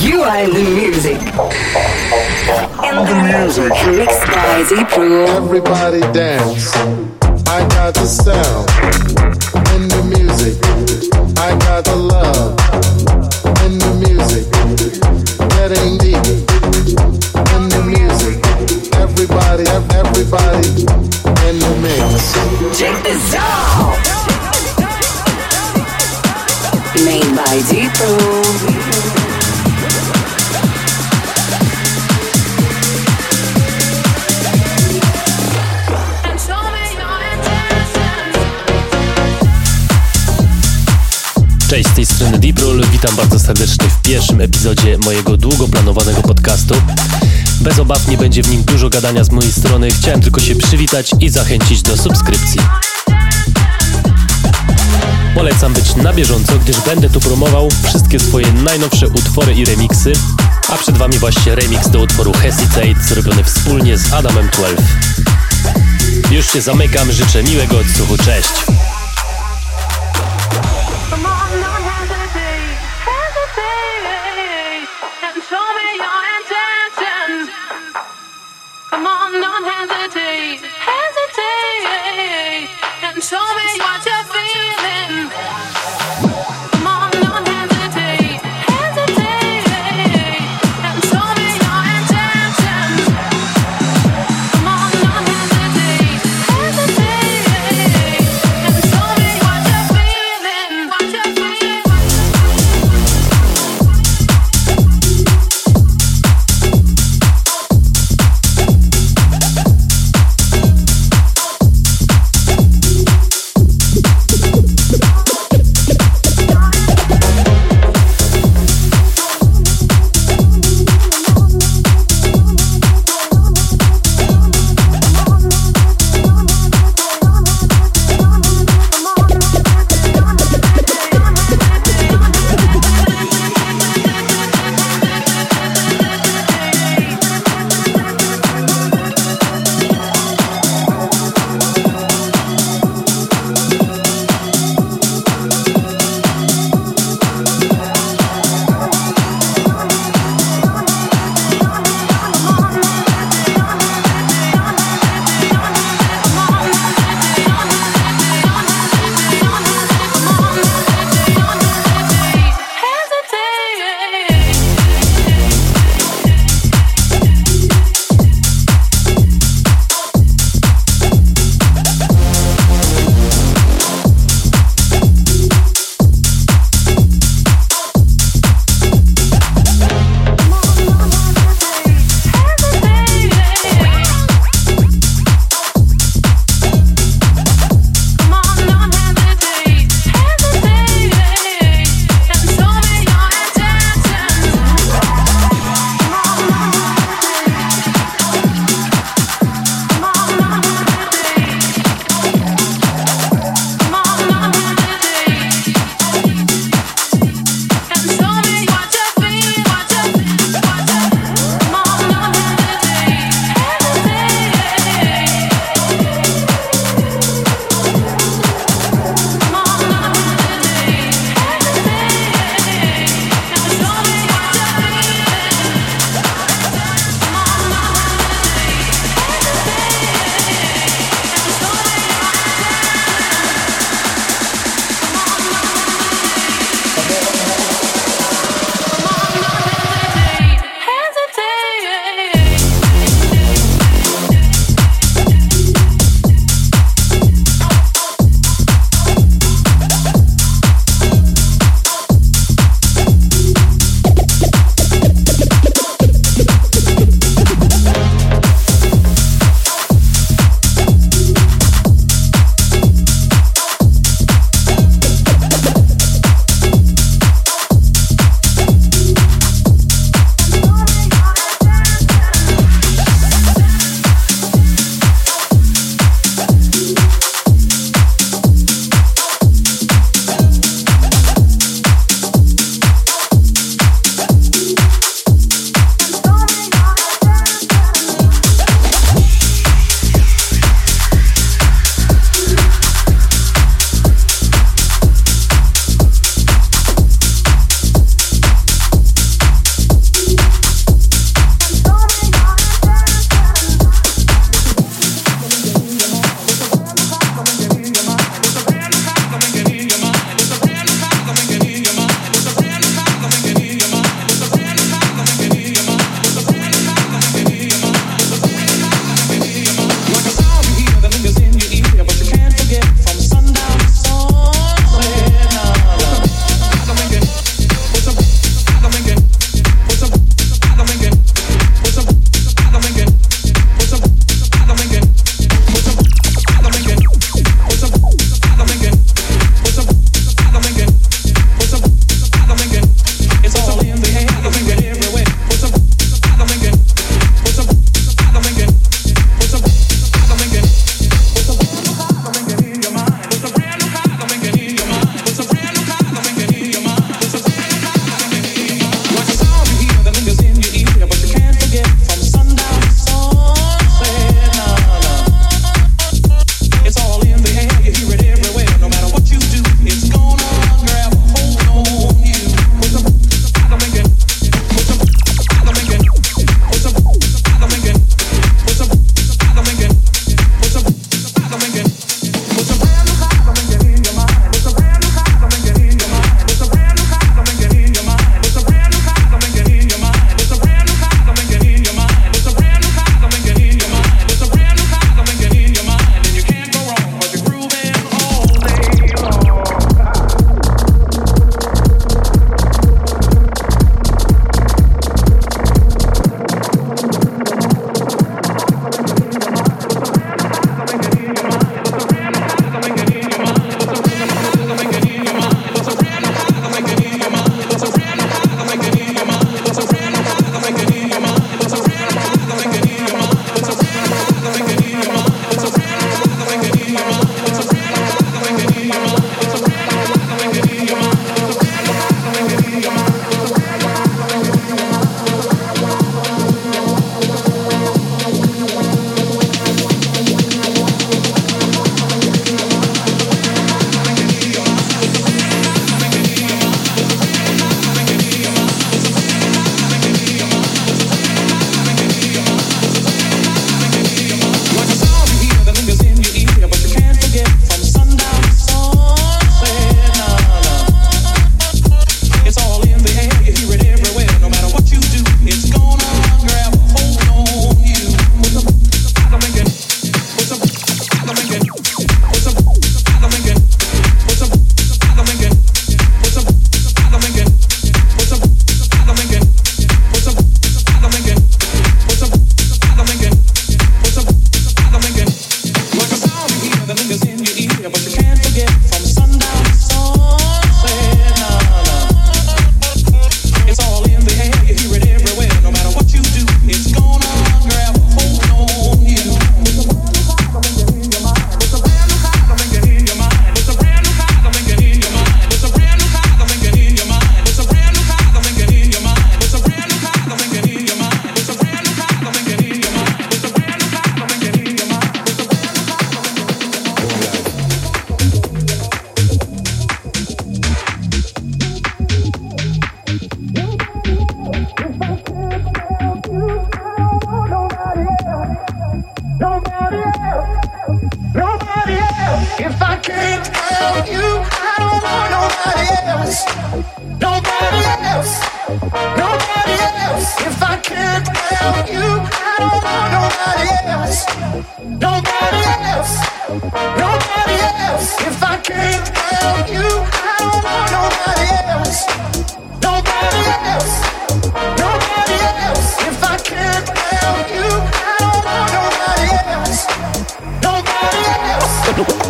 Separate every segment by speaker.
Speaker 1: You are in the music. In the music. Mixed by Z Pro.
Speaker 2: Everybody dance. I got the sound. In the music. I got the love. In the music. Getting deep. In the music. Everybody, everybody in the mix.
Speaker 1: Check this out. Made by Z Pro.
Speaker 3: Tej strony Deeprul. Witam bardzo serdecznie w pierwszym epizodzie mojego długo planowanego podcastu. Bez obaw nie będzie w nim dużo gadania z mojej strony. Chciałem tylko się przywitać i zachęcić do subskrypcji. Polecam być na bieżąco, gdyż będę tu promował wszystkie swoje najnowsze utwory i remiksy. A przed Wami właśnie remix do utworu Hesitate, zrobiony wspólnie z Adamem 12. Już się zamykam, życzę miłego odsłuchu, cześć!
Speaker 4: And show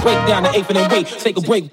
Speaker 5: break. down the eighth and then wait, take a break.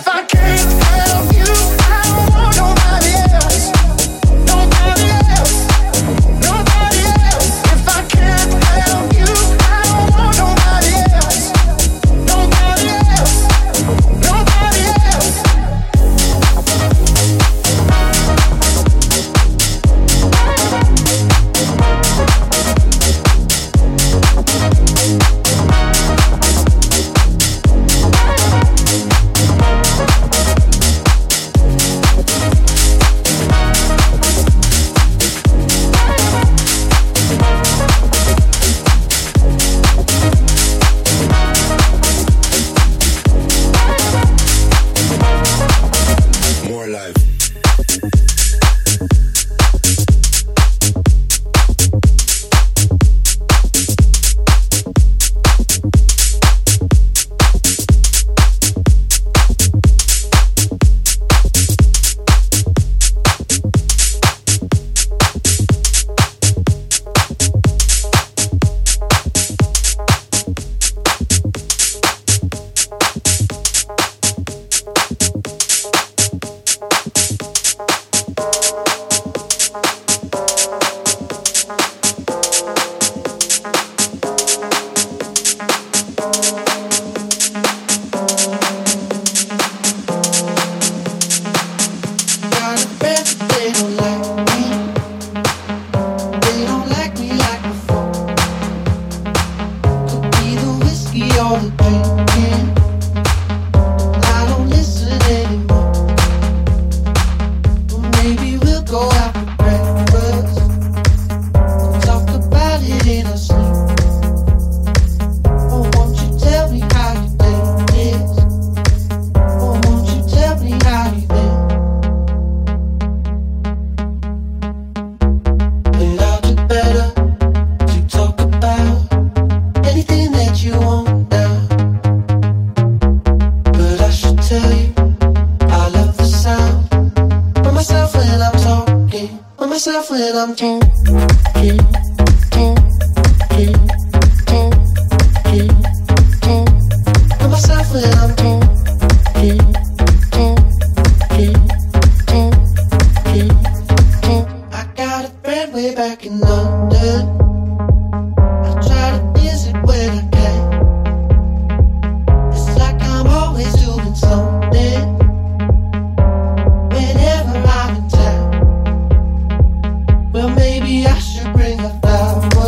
Speaker 6: If I can't help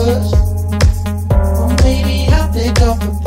Speaker 6: flowers. Or maybe I'll pick up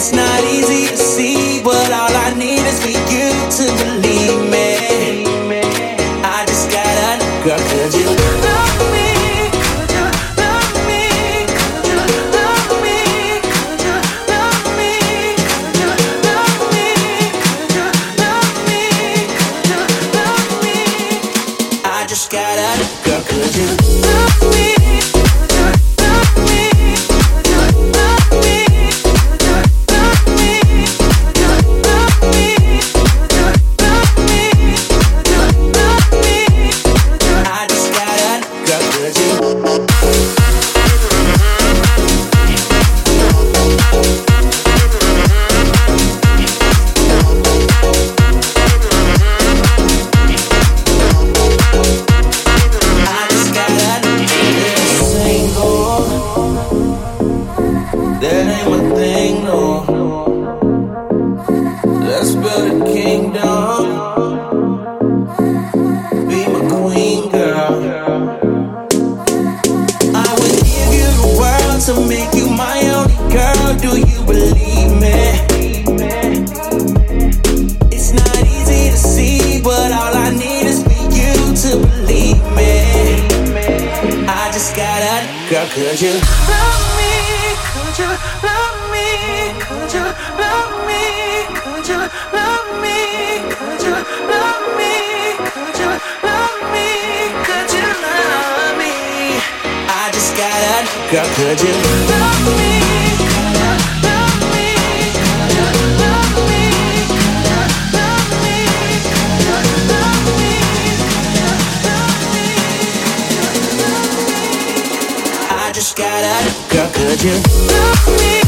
Speaker 7: It's not easy to see, A girl, could you love me?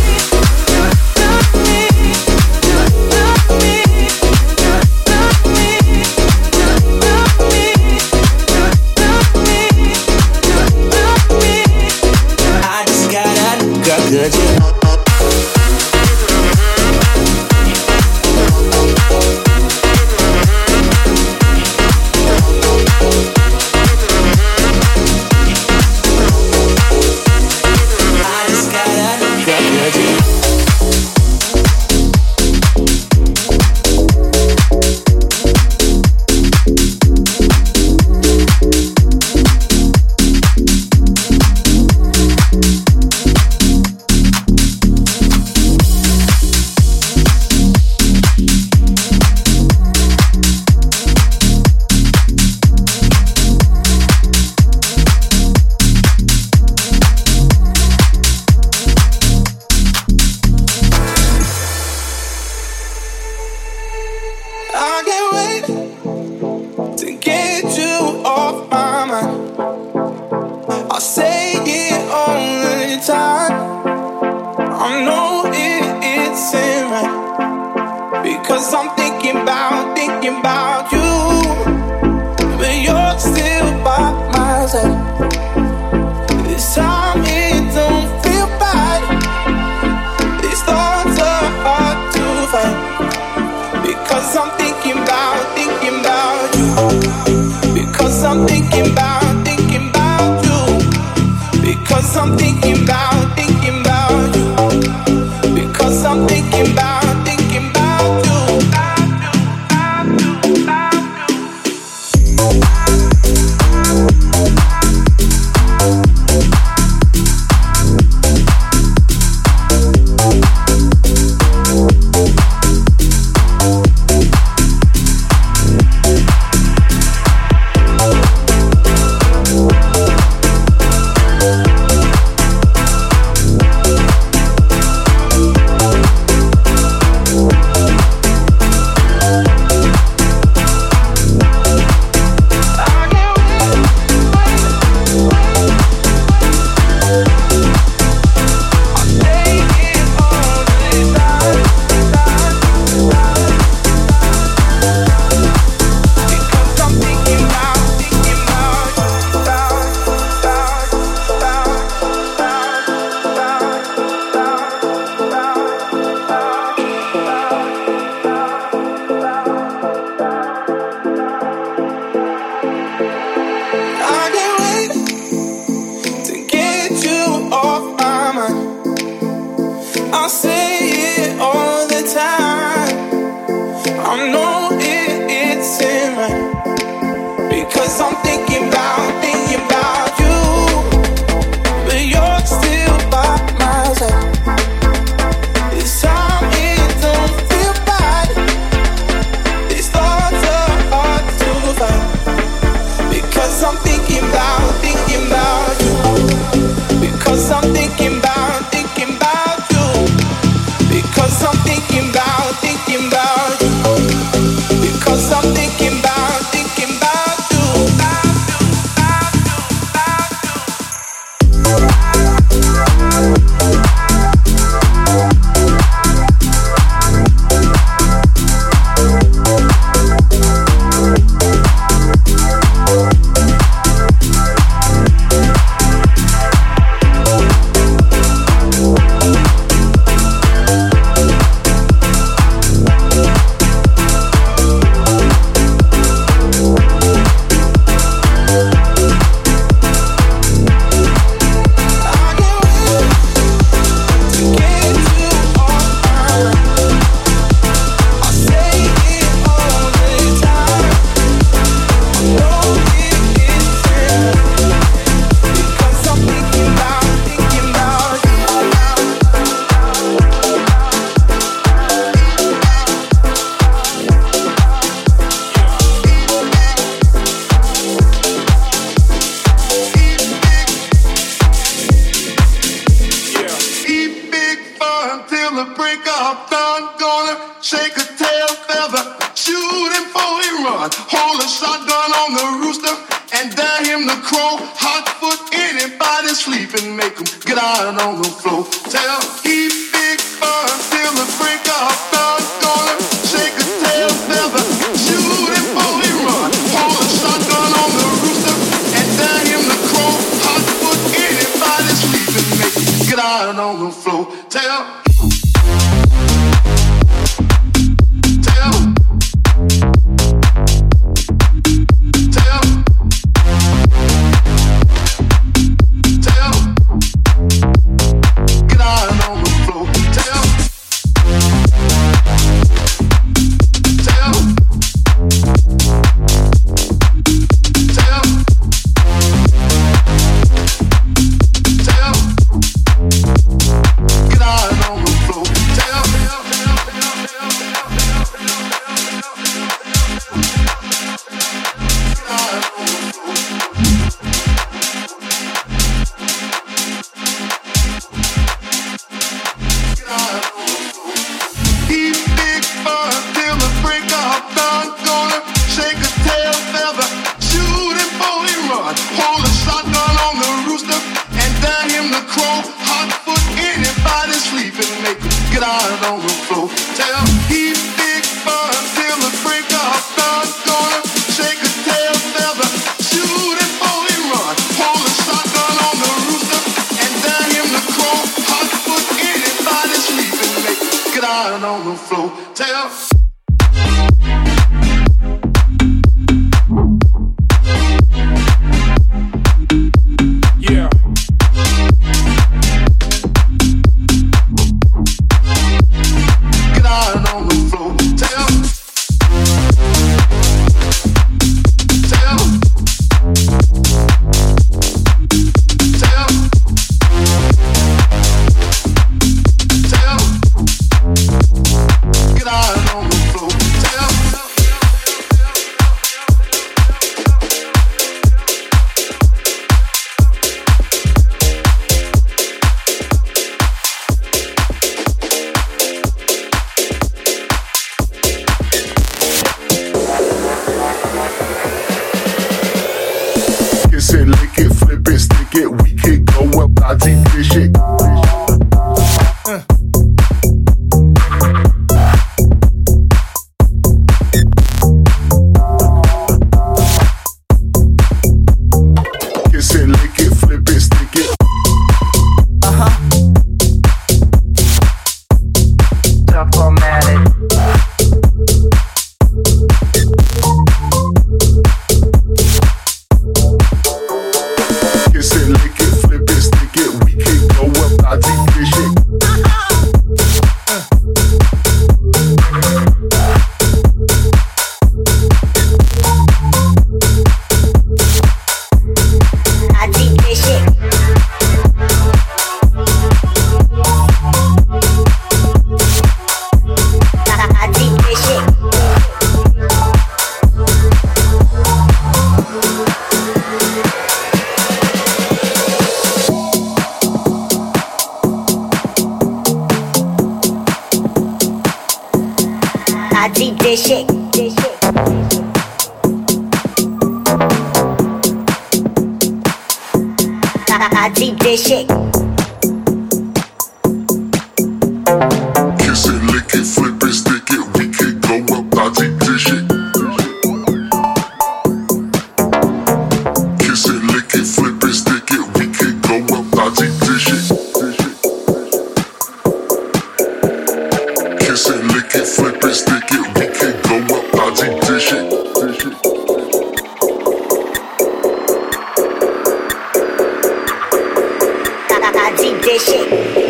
Speaker 7: I,